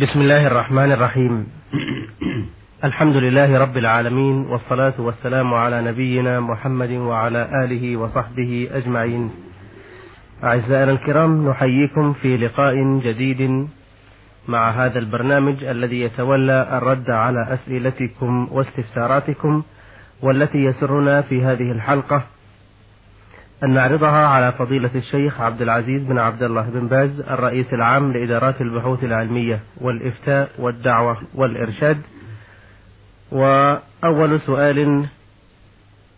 بسم الله الرحمن الرحيم الحمد لله رب العالمين والصلاة والسلام على نبينا محمد وعلى آله وصحبه أجمعين أعزائنا الكرام نحييكم في لقاء جديد مع هذا البرنامج الذي يتولى الرد على أسئلتكم واستفساراتكم والتي يسرنا في هذه الحلقة أن نعرضها على فضيلة الشيخ عبد العزيز بن عبد الله بن باز الرئيس العام لإدارات البحوث العلمية والإفتاء والدعوة والإرشاد. وأول سؤال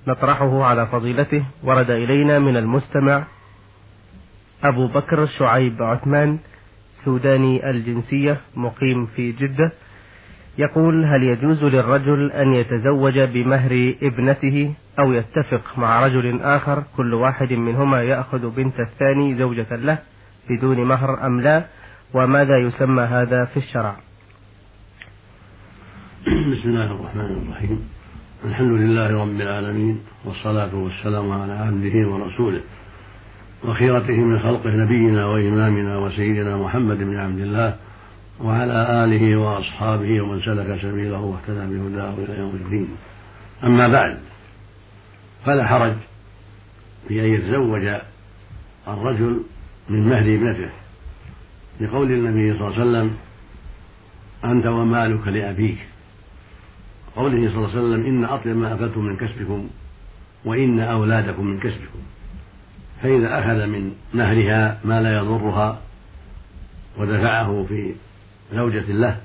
نطرحه على فضيلته ورد إلينا من المستمع أبو بكر شعيب عثمان سوداني الجنسية مقيم في جدة. يقول هل يجوز للرجل أن يتزوج بمهر ابنته أو يتفق مع رجل آخر كل واحد منهما يأخذ بنت الثاني زوجة له بدون مهر أم لا؟ وماذا يسمى هذا في الشرع؟ بسم الله الرحمن الرحيم. الحمد لله رب العالمين والصلاة والسلام على عبده ورسوله وخيرته من خلقه نبينا وإمامنا وسيدنا محمد بن عبد الله وعلى آله وأصحابه ومن سلك سبيله واهتدى بهداه إلى يوم الدين. أما بعد فلا حرج في أن يتزوج الرجل من مهر ابنته لقول النبي صلى الله عليه وسلم أنت ومالك لأبيك. قوله صلى الله عليه وسلم إن أطيب ما أكلتم من كسبكم وإن أولادكم من كسبكم. فإذا أخذ من مهرها ما لا يضرها ودفعه في زوجة له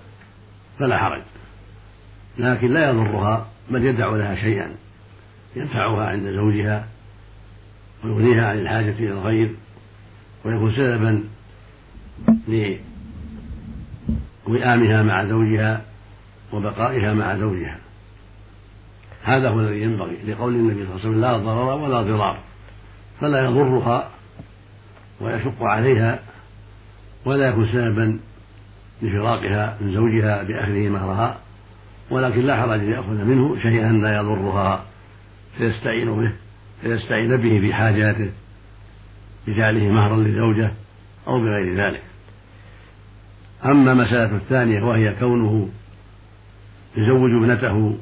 فلا حرج. لكن لا يضرها بل يدع لها شيئا. ينفعها عند زوجها ويغنيها عن الحاجة إلى الغير ويكون سببا لوئامها مع زوجها وبقائها مع زوجها. هذا هو الذي ينبغي لقول النبي صلى الله عليه وسلم لا ضرر ولا ضرار. فلا يضرها ويشق عليها ولا يكون سببا لفراقها من زوجها بأخذه مهرها ولكن لا حرج أن يأخذ منه شيئا لا يضرها فيستعين به فيستعين به في حاجاته بجعله مهرا لزوجه أو بغير ذلك. أما مسألة الثانية وهي كونه يزوج ابنته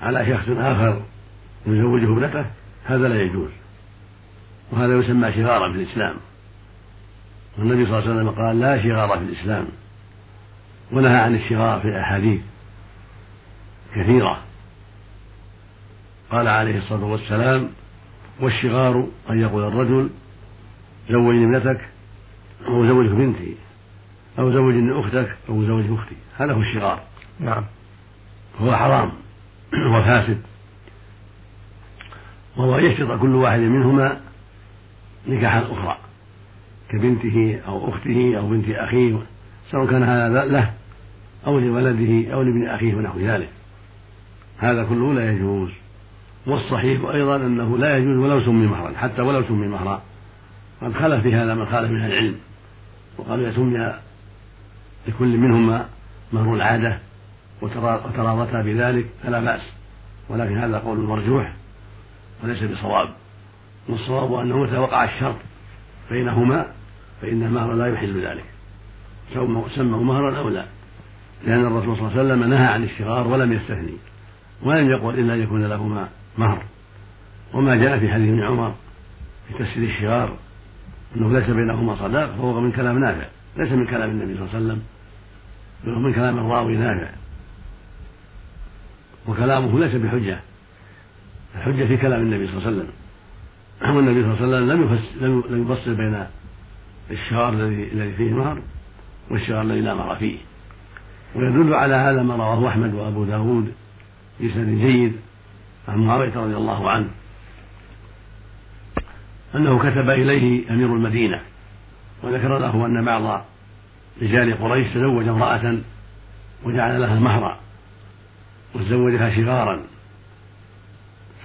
على شخص آخر يزوجه ابنته هذا لا يجوز. وهذا يسمى شغارا في الإسلام. والنبي صلى الله عليه وسلم قال لا شغار في الإسلام. ونهى عن الشغار في الأحاديث كثيرة. قال عليه الصلاة والسلام والشغار أن يقول الرجل زوجني ابنتك أو زوجك بنتي أو زوجني أختك أو زوج أختي. هذا هو الشغار. نعم. هو حرام وفاسد وهو يشترط كل واحد منهما نكاحا أخرى كبنته أو أخته أو بنت أخيه سواء كان هذا له أو لولده أو لابن أخيه ونحو ذلك. هذا كله لا يجوز. والصحيح أيضا أنه لا يجوز ولو سمي مهرا حتى ولو سمي مهرا. قد خلف في هذا من خالف من العلم. وقالوا سمي لكل منهما مهر العادة وتراضتا بذلك فلا بأس. ولكن هذا قول مرجوح وليس بصواب. والصواب أنه متى وقع الشرط بينهما فإن المهر لا يحل ذلك. سموا مهرا أو لا. لأن الرسول صلى الله عليه وسلم نهى عن الشغار ولم يستثني ولم يقل إلا أن يكون لهما مهر. وما جاء في حديث ابن عمر في تفسير الشغار أنه ليس بينهما صداق فهو من كلام نافع ليس من كلام النبي صلى الله عليه وسلم بل هو من كلام الراوي نافع. وكلامه ليس بحجة الحجة في كلام النبي صلى الله عليه وسلم. والنبي صلى الله عليه وسلم لم لم يفصل بين الشغار الذي الذي فيه مهر والشغار الذي لا مهر فيه. ويدل على هذا ما رواه أحمد وأبو داود بسند جيد عن معاوية رضي الله عنه أنه كتب إليه أمير المدينة وذكر له أن بعض رجال قريش تزوج امرأة وجعل لها مهرا وتزوجها شغارا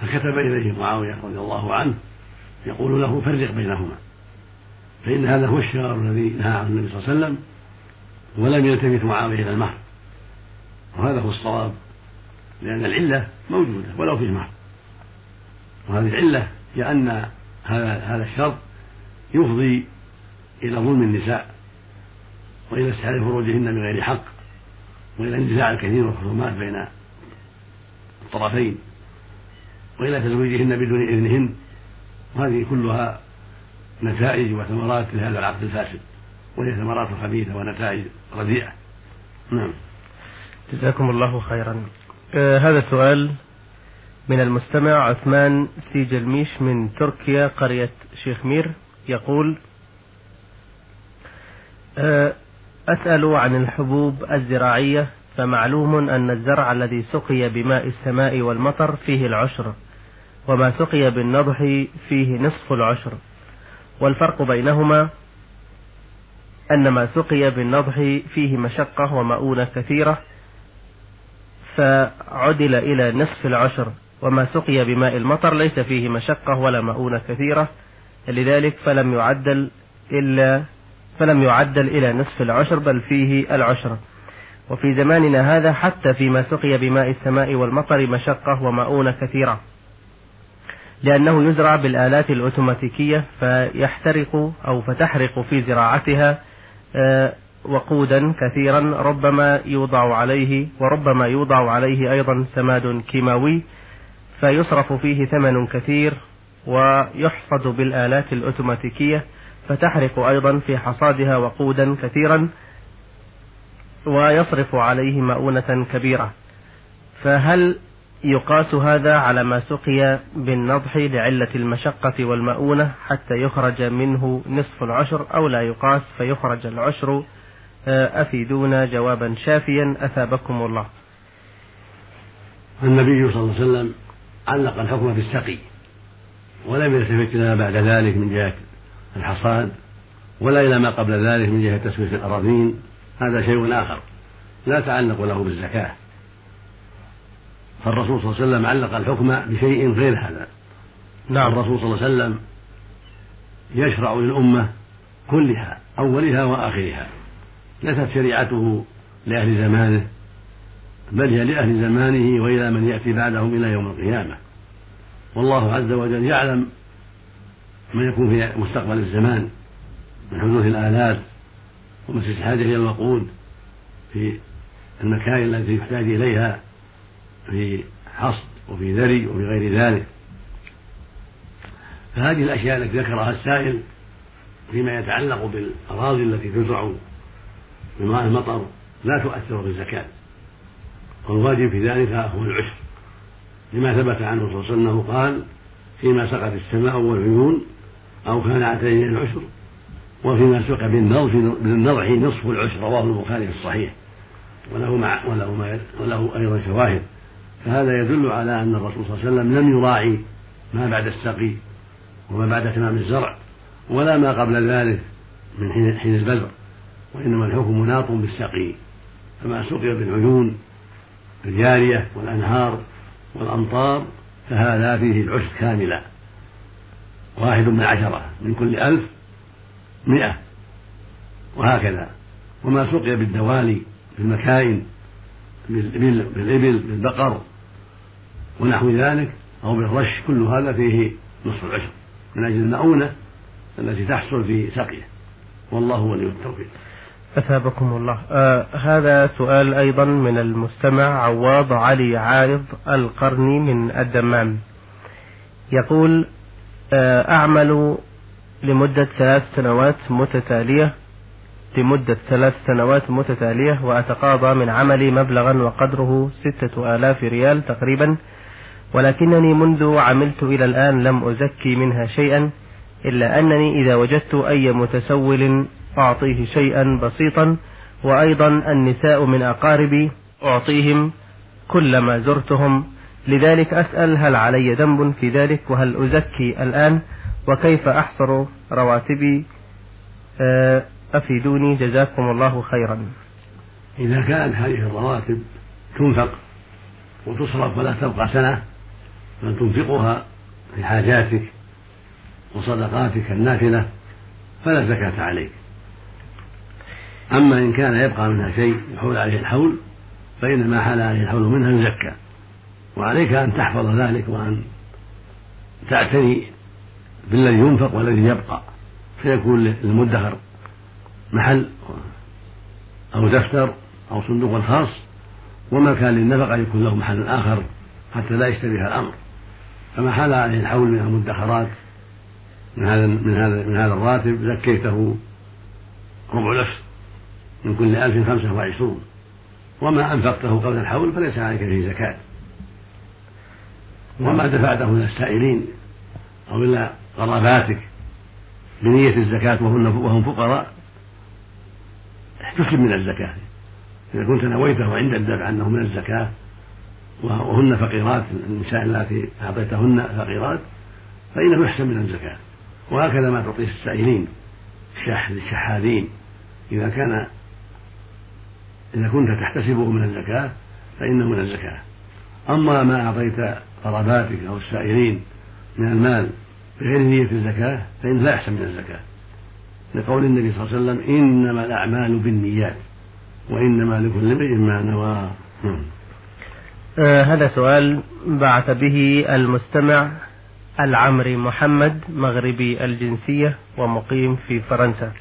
فكتب إليه معاوية رضي الله عنه يقول له فرق بينهما فإن هذا هو الشغار الذي نهى عنه النبي صلى الله عليه وسلم ولم يلتفت معاوية إلى المهر. وهذا هو الصواب لأن العلة موجودة ولو فيه مهر وهذه العلة هي أن هذا هذا الشرط يفضي إلى ظلم النساء وإلى استحلال فروجهن بغير حق وإلى النزاع الكثير والخصومات بين الطرفين وإلى تزويجهن بدون إذنهن. وهذه كلها نتائج وثمرات لهذا العقد الفاسد وهي ثمرات خبيثة ونتائج رديئة. نعم. جزاكم الله خيرا. آه هذا سؤال من المستمع عثمان سيجلميش من تركيا قرية شيخ مير يقول آه أسأل عن الحبوب الزراعية فمعلوم أن الزرع الذي سقي بماء السماء والمطر فيه العشر وما سقي بالنضح فيه نصف العشر. والفرق بينهما أن ما سقي بالنضح فيه مشقة ومؤونة كثيرة فعدل إلى نصف العشر وما سقي بماء المطر ليس فيه مشقة ولا مؤونة كثيرة. لذلك فلم يعدل إلا فلم يعدل إلى نصف العشر بل فيه العشر. وفي زماننا هذا حتى فيما سقي بماء السماء والمطر مشقة ومؤونة كثيرة. لأنه يزرع بالآلات الأوتوماتيكية فيحترق أو فتحرق في زراعتها آه، وقودا كثيرا ربما يوضع عليه وربما يوضع عليه أيضا سماد كيماوي فيصرف فيه ثمن كثير ويحصد بالآلات الأوتوماتيكية فتحرق أيضا في حصادها وقودا كثيرا ويصرف عليه مؤونة كبيرة. فهل يقاس هذا على ما سقي بالنضح لعلة المشقة والمؤونة حتى يخرج منه نصف العشر أو لا يقاس فيخرج العشر أفيدونا جوابا شافيا. أثابكم الله. النبي صلى الله عليه وسلم علق الحكم في السقي ولم يلتفت إلى ما بعد ذلك من جهة الحصاد ولا إلى ما قبل ذلك من جهة تسوية الأراضين. هذا شيء آخر لا تعلق له بالزكاة. فالرسول صلى الله عليه وسلم علق الحكم بشيء غير هذا. نعم. الرسول صلى الله عليه وسلم يشرع للأمة كلها أولها وآخرها. ليست شريعته لأهل زمانه بل هي لأهل زمانه وإلى من يأتي بعدهم إلى يوم القيامة. والله عز وجل يعلم ما يكون في مستقبل الزمان من حدوث الآلات ومن الحاجة إلى الوقود في المكائن التي يحتاج إليها في حصد وفي ذري وفي غير ذلك. فهذه الأشياء التي ذكرها السائل فيما يتعلق بالأراضي التي تزرع بماء المطر لا تؤثر في الزكاة. والواجب في ذلك هو العشر لما ثبت عنه صلى الله عليه وسلم قال فيما سقت السماء والعيون أو كان عتين العشر وفيما سق بالنضح نصف العشر. رواه البخاري في الصحيح. وله مع وله ما وله أيضا شواهد. فهذا يدل على أن الرسول صلى الله عليه وسلم لم يراعي ما بعد السقي وما بعد تمام الزرع ولا ما قبل ذلك من حين, حين البذر. وإنما الحكم مناط بالسقي فما سقي بالعيون الجارية والأنهار والأمطار فهذا فيه العشر كاملا واحد من عشرة من كل ألف مئة. وهكذا. وما سقي بالدوالي في المكائن بالإبل بالبقر ونحو ذلك أو بالرش كل هذا فيه نصف العشر من أجل المؤونة التي تحصل في سقيه. والله ولي التوفيق. أثابكم الله. آه هذا سؤال أيضا من المستمع عواض علي عارض القرني من الدمام. يقول آه أعمل لمدة ثلاث سنوات متتالية لمدة ثلاث سنوات متتالية وأتقاضى من عملي مبلغا وقدره ستة آلاف ريال تقريبا ولكنني منذ عملت إلى الآن لم أزكي منها شيئا إلا أنني إذا وجدت أي متسول أعطيه شيئا بسيطا وأيضا النساء من أقاربي أعطيهم كلما زرتهم. لذلك أسأل هل علي ذنب في ذلك؟ وهل أزكي الآن؟ وكيف أحصر رواتبي؟ آه، أفيدوني جزاكم الله خيرا. إذا كانت هذه الرواتب تنفق وتصرف ولا تبقى سنة بل تنفقها في حاجاتك وصدقاتك النافلة فلا زكاة عليك. أما إن كان يبقى منها شيء يحول عليه الحول فإنما حال عليه الحول منها يزكى. وعليك أن تحفظ ذلك وأن تعتني بالذي ينفق والذي يبقى. فيكون للمدخر محل أو دفتر أو صندوق خاص وما كان للنفقة يكون له محل آخر حتى لا يشتبه الأمر. فما حال عليه الحول من المدخرات من هذا من هذا من هذا الراتب زكيته ربع نفس من كل ألف خمسة وعشرون. وما أنفقته قبل الحول فليس عليك فيه زكاة. وما دفعته إلى السائلين أو إلى قراباتك بنية الزكاة وهن وهم فقراء. احتسب من الزكاة. إذا كنت نويته عند الدفع أنه من الزكاة وهن فقيرات النساء اللاتي أعطيتهن فقيرات فإنه يحسب من الزكاة. وهكذا ما تعطيه السائلين الشحاذين. إذا كان إذا كنت تحتسبه من الزكاة فإنه من الزكاة. أما ما أعطيت قراباتك أو السائلين من المال بغير نية الزكاة فإنه لا يحسن من الزكاة. لقول النبي صلى الله عليه وسلم إنما الأعمال بالنيات وإنما لكل امرئ ما نوى. نعم. آه هذا سؤال بعث به المستمع العمري محمد مغربي الجنسية ومقيم في فرنسا.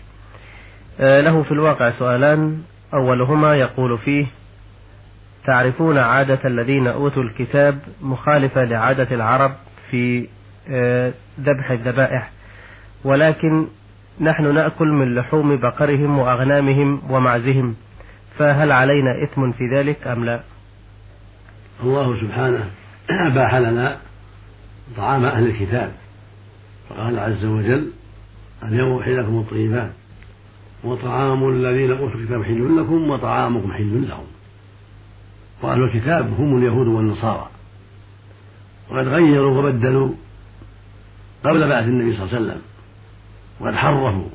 آه له في الواقع سؤالان. أولهما يقول فيه تعرفون عادة الذين أوتوا الكتاب مخالفة لعادة العرب في آه، ذبح الذبائح ولكن نحن نأكل من لحوم بقرهم وأغنامهم ومعزهم فهل علينا إثم في ذلك أم لا؟ الله سبحانه أباح لنا طعام أهل الكتاب فقال عز وجل اليوم أحل لكم الطيبات. وطعام الذين أوتوا الكتاب حل لكم وطعامكم حل لهم. وأهل الكتاب هم اليهود والنصارى. وقد غيروا وبدلوا قبل بعث النبي صلى الله عليه وسلم. وقد حرفوا.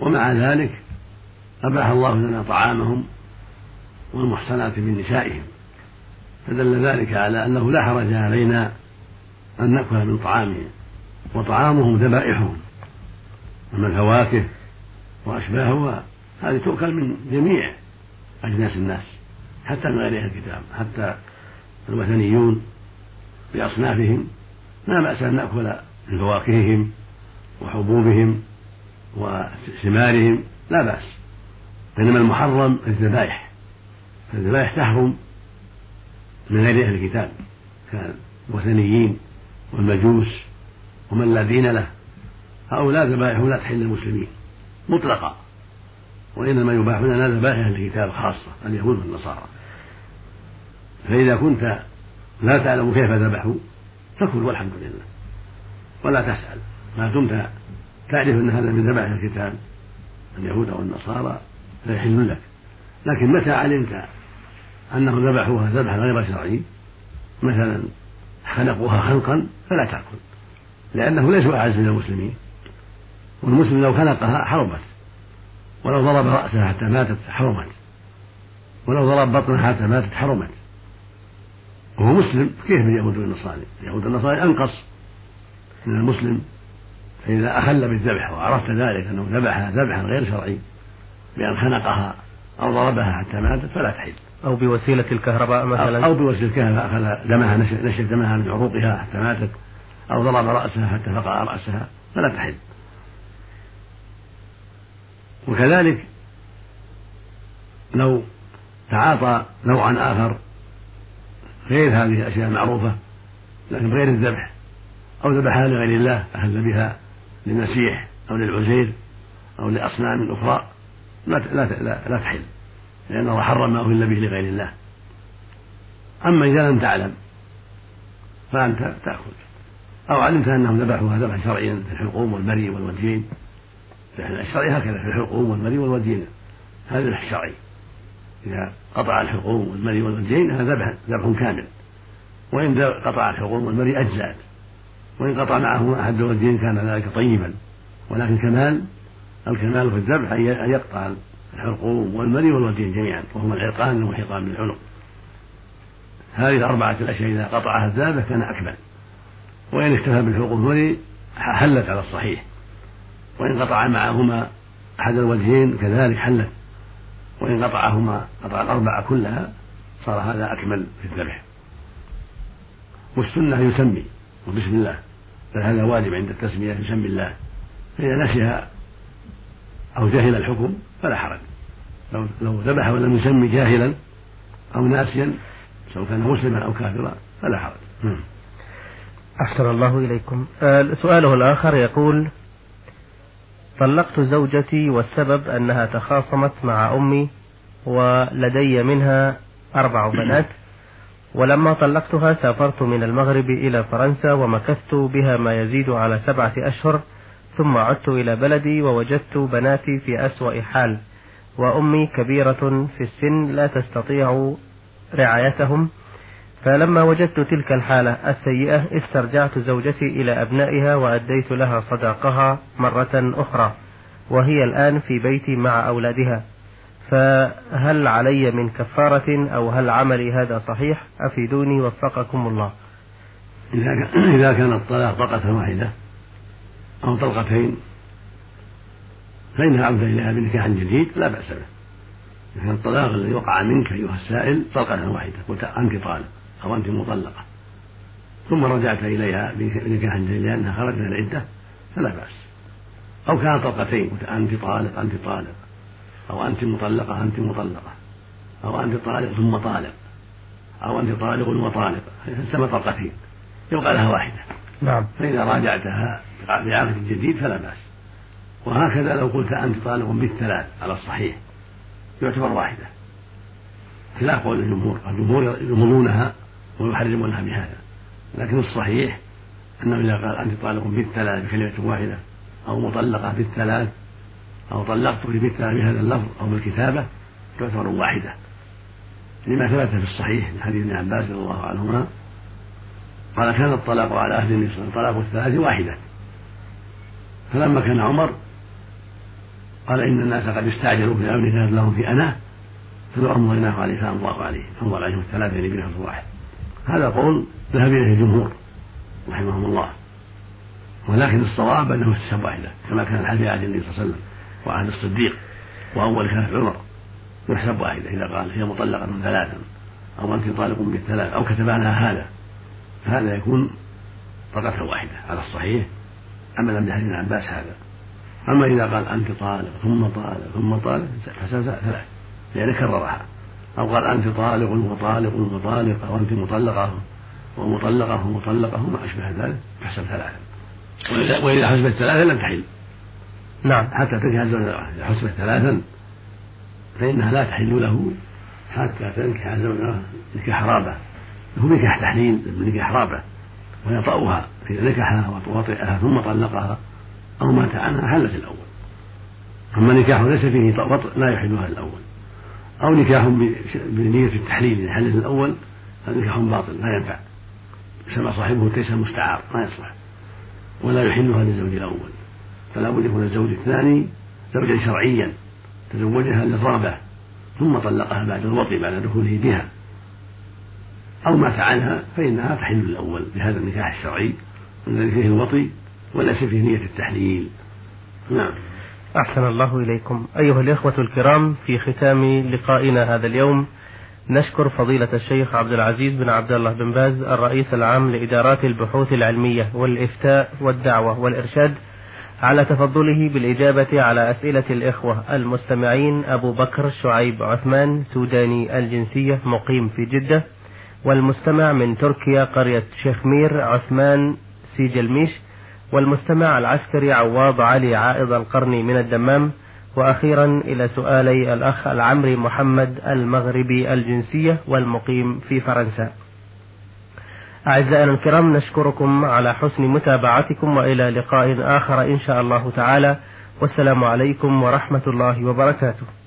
ومع ذلك أباح الله لنا طعامهم والمحصنات من نسائهم. فدل ذلك على أنه لا حرج علينا أن نأكل من طعامهم وطعامهم ذبائحهم. أما الفواكه وأشباهها هذه تؤكل من جميع أجناس الناس حتى من غير أهل الكتاب حتى الوثنيون بأصنافهم. لا بأس أن نأكل من فواكههم وحبوبهم وثمارهم لا بأس. بينما المحرم الذبائح الذبائح تحرم من غير أهل الكتاب كالوثنيين والمجوس ومن لا دين له. هؤلاء ذبائحهم لا تحل للمسلمين. مطلقا وإنما يباح لنا ذبائح الكتاب خاصة اليهود والنصارى. فإذا كنت لا تعلم كيف ذبحوا فكل والحمد لله. ولا تسأل. ما دمت تعرف أن هذا من ذبائح الكتاب اليهود أو النصارى لا يحل لك. لكن متى علمت أنهم ذبحوها ذبحا غير شرعي؟ مثلا خلقوها خلقا فلا تأكل. لأنه ليسوا أعز من المسلمين. والمسلم لو خلقها حرمت. ولو ضرب رأسها حتى ماتت حرمت. ولو ضرب بطنها حتى ماتت حرمت. وهو مسلم كيف من اليهود والنصارى اليهود والنصارى أنقص من المسلم. فإذا أخل بالذبح وعرفت ذلك أنه ذبحها ذبحا غير شرعي بأن خنقها أو ضربها حتى ماتت فلا تحل. أو بوسيلة الكهرباء مثلا. أو بوسيلة الكهرباء أخذ دمها نشف دمها من عروقها حتى ماتت. أو ضرب رأسها حتى فقع رأسها فلا تحل. وكذلك لو تعاطى نوعا آخر غير هذه الأشياء المعروفة لكن بغير الذبح أو ذبحها لغير الله أهل بها للمسيح أو للعزير أو لأصنام أخرى لا لا لا, تحل لأن الله حرم ما أهل به لغير الله. أما إذا لم تعلم فأنت تأكل أو علمت أنهم ذبحوها ذبحا شرعيا في الحلقوم والمري والوجين الشرعي هكذا في الحلقوم والمري والوجين هذا الذبح الشرعي إذا قطع الحلقوم والمري والوجين هذا ذبح ذبح كامل. وإن قطع الحلقوم والمري أجزأت وإن قطع معه أحد الوجهين كان ذلك طيبا. ولكن كمال الكمال في الذبح أن يقطع الحلقوم والمري والوجهين جميعا. وهما العرقان المحيطان بالعنق. هذه الأربعة الأشياء إذا قطعها الذابح كان أكمل. وإن اكتفى بالحلقوم والمري حلت على الصحيح. وإن قطع معهما أحد الوجهين كذلك حلت. وإن قطعهما قطع الأربعة كلها صار هذا أكمل في الذبح. والسنة يسمي وبسم الله. بل هذا واجب عند التسمية يسمي الله. فإذا نسيها أو جهل الحكم فلا حرج. لو لو ذبح ولم يسمي جاهلا أو ناسيا سواء كان مسلما أو كافرا فلا حرج. نعم. أحسن الله إليكم. آه، سؤاله الآخر يقول طلقت زوجتي والسبب أنها تخاصمت مع أمي ولدي منها أربع بنات. ولما طلقتها سافرت من المغرب إلى فرنسا ومكثت بها ما يزيد على سبعة أشهر ثم عدت إلى بلدي ووجدت بناتي في أسوأ حال وأمي كبيرة في السن لا تستطيع رعايتهم. فلما وجدت تلك الحالة السيئة استرجعت زوجتي إلى أبنائها وأديت لها صداقها مرة أخرى وهي الآن في بيتي مع أولادها. فهل علي من كفارة أو هل عملي هذا صحيح؟ أفيدوني وفقكم الله. إذا كان الطلاق طلقة واحدة أو طلقتين فإنها عودة إليها بنكاح جديد لا بأس به. كان الطلاق الذي وقع منك أيها السائل طلقة واحدة أنت طالق أو أنت مطلقة. ثم رجعت إليها بنكاح جديد لأنها خرجت من العدة فلا بأس. أو كانت طلقتين أنت طالق أنت طالق. أو أنت مطلقة أنت مطلقة. أو أنت طالق ثم طالق. أو أنت طالق وطالق سمى طلقتين يبقى لها واحدة. نعم. فإذا راجعتها بعقد جديد فلا بأس. وهكذا لو قلت أنت طالق بالثلاث على الصحيح يعتبر واحدة. خلاف قول الجمهور. الجمهور يضمنونها ويحرمونها بهذا لكن الصحيح أنه إذا قال أنت طالق بالثلاث بكلمة واحدة أو مطلقة بالثلاث أو طلقت بالثلاث بهذا اللفظ أو بالكتابة تعتبر واحدة. لما ثبت في الصحيح من حديث ابن عباس رضي الله عنهما قال كان الطلاق على عليه وسلم طلاق الثلاث واحدة. فلما كان عمر قال إن الناس قد استعجلوا في الأمر كانت لهم في أنا فلو أمضيناه عليه فأمضاه عليه أمضى عليهم الثلاثة يعني بلفظ واحد. هذا قول ذهب إليه الجمهور رحمهم الله ولكن الصواب أنه تسب واحدة كما كان الحديث عهد النبي صلى الله عليه وسلم وعهد الصديق وأول في عمر يحسب واحدة إذا قال هي مطلقة ثلاثا أو أنت طالق بالثلاث أو كتب لها هذا فهذا يكون طلقة واحدة على الصحيح عملا بحديث ابن عباس هذا أما إذا قال أنت طالق ثم طالق ثم طالق فسد ثلاث لأنه كررها أو قال أنت طالق وطالق وطالق أو أنت مطلقة ومطلقة ومطلقة وما أشبه ذلك تحسب ثلاثا وإذا حسبت ثلاثا لم تحل. نعم. حتى تنكح زوجها إذا حسبت ثلاثا فإنها لا تحل له حتى تنكح زوجها نكاح رابع. هو نكاح تحليل نكاح رابع. ويطأها إذا نكحها وطئها ثم طلقها أو مات عنها حلت الأول. أما نكاح ليس فيه وطئ لا يحلها الأول. أو نكاح بنية التحليل إذا حلت الأول هذا نكاح باطل لا ينفع. سمى صاحبه تيسر مستعار ما يصلح. ولا يحلها للزوج الأول. فلا بد يكون الزوج الثاني زوجا شرعيا تزوجها للرغبة ثم طلقها بعد الوطي بعد دخوله بها. أو مات عنها فإنها تحل الأول بهذا النكاح الشرعي الذي فيه الوطي وليس فيه نية التحليل. نعم. أحسن الله إليكم. أيها الإخوة الكرام في ختام لقائنا هذا اليوم نشكر فضيلة الشيخ عبد العزيز بن عبد الله بن باز الرئيس العام لإدارات البحوث العلمية والإفتاء والدعوة والإرشاد على تفضله بالإجابة على أسئلة الإخوة المستمعين أبو بكر شعيب عثمان سوداني الجنسية مقيم في جدة والمستمع من تركيا قرية شيخ مير عثمان سيجلميش والمستمع العسكري عواض علي عائض القرني من الدمام. وأخيرا إلى سؤالي الأخ العمري محمد المغربي الجنسية والمقيم في فرنسا. أعزائنا الكرام نشكركم على حسن متابعتكم وإلى لقاء آخر إن شاء الله تعالى. والسلام عليكم ورحمة الله وبركاته.